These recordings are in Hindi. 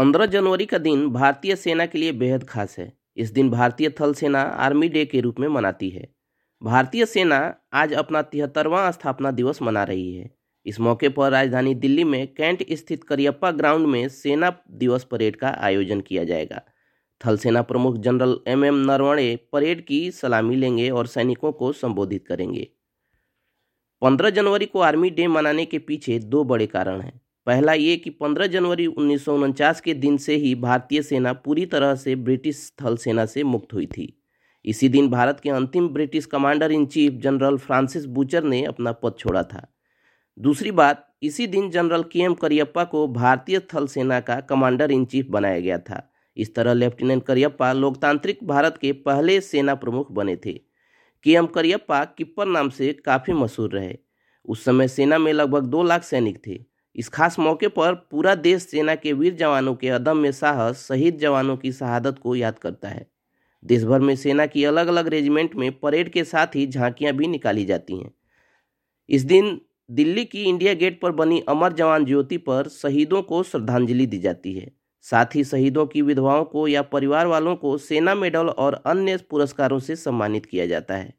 पंद्रह जनवरी का दिन भारतीय सेना के लिए बेहद खास है। इस दिन भारतीय थल सेना आर्मी डे के रूप में मनाती है। भारतीय सेना आज अपना तिहत्तरवां स्थापना दिवस मना रही है। इस मौके पर राजधानी दिल्ली में कैंट स्थित करियप्पा ग्राउंड में सेना दिवस परेड का आयोजन किया जाएगा। थल सेना प्रमुख general M M Naravane parade की सलामी लेंगे और सैनिकों को संबोधित करेंगे। पंद्रह जनवरी को आर्मी डे मनाने के पीछे दो बड़े कारण हैं। पहला ये कि 15 जनवरी उन्नीस सौ उनचास के दिन से ही भारतीय सेना पूरी तरह से ब्रिटिश थल सेना से मुक्त हुई थी। इसी दिन भारत के अंतिम British commander in chief general Francis Bucher ने अपना पद छोड़ा था। दूसरी बात, इसी दिन जनरल के एम करियप्पा को भारतीय थल सेना का कमांडर इन चीफ बनाया गया था। इस तरह लेफ्टिनेंट करियप्पा लोकतांत्रिक भारत के पहले सेना प्रमुख बने थे। के एम करियप्पा किप्पर नाम से काफ़ी मशहूर रहे। उस समय सेना में लगभग दो लाख सैनिक थे। इस खास मौके पर पूरा देश सेना के वीर जवानों के अदम्य साहस, शहीद जवानों की शहादत को याद करता है। देश भर में सेना की अलग अलग रेजिमेंट में परेड के साथ ही झांकियाँ भी निकाली जाती हैं। इस दिन दिल्ली की इंडिया गेट पर बनी अमर जवान ज्योति पर शहीदों को श्रद्धांजलि दी जाती है। साथ ही शहीदों की विधवाओं को या परिवार वालों को सेना मेडल और अन्य पुरस्कारों से सम्मानित किया जाता है।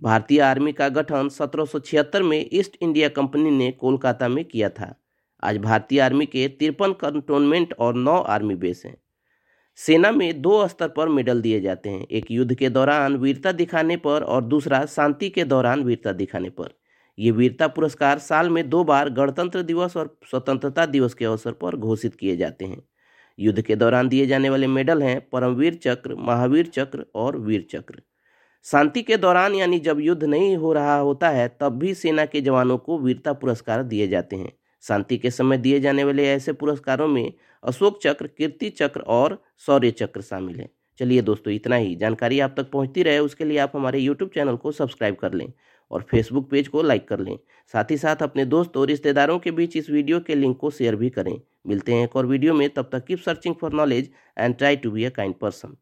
भारतीय आर्मी का गठन सत्रह सौ छिहत्तर में ईस्ट इंडिया कंपनी ने कोलकाता में किया था। आज भारतीय आर्मी के तिरपन कंटोनमेंट और नौ आर्मी बेस हैं। सेना में दो स्तर पर मेडल दिए जाते हैं, एक युद्ध के दौरान वीरता दिखाने पर और दूसरा शांति के दौरान वीरता दिखाने पर। ये वीरता पुरस्कार साल में दो बार गणतंत्र दिवस और स्वतंत्रता दिवस के अवसर पर घोषित किए जाते हैं। युद्ध के दौरान दिए जाने वाले मेडल हैं परमवीर चक्र, महावीर चक्र और वीर चक्र। शांति के दौरान यानी जब युद्ध नहीं हो रहा होता है, तब भी सेना के जवानों को वीरता पुरस्कार दिए जाते हैं। शांति के समय दिए जाने वाले ऐसे पुरस्कारों में अशोक चक्र, कीर्ति चक्र और शौर्य चक्र शामिल हैं। चलिए दोस्तों, इतना ही। जानकारी आप तक पहुँचती रहे, उसके लिए आप हमारे यूट्यूब चैनल को सब्सक्राइब कर लें और फेसबुक पेज को लाइक कर लें। साथ ही साथ अपने दोस्त और रिश्तेदारों के बीच इस वीडियो के लिंक को शेयर भी करें। मिलते हैं एक और वीडियो में। तब तक keep searching for knowledge and try to be a kind person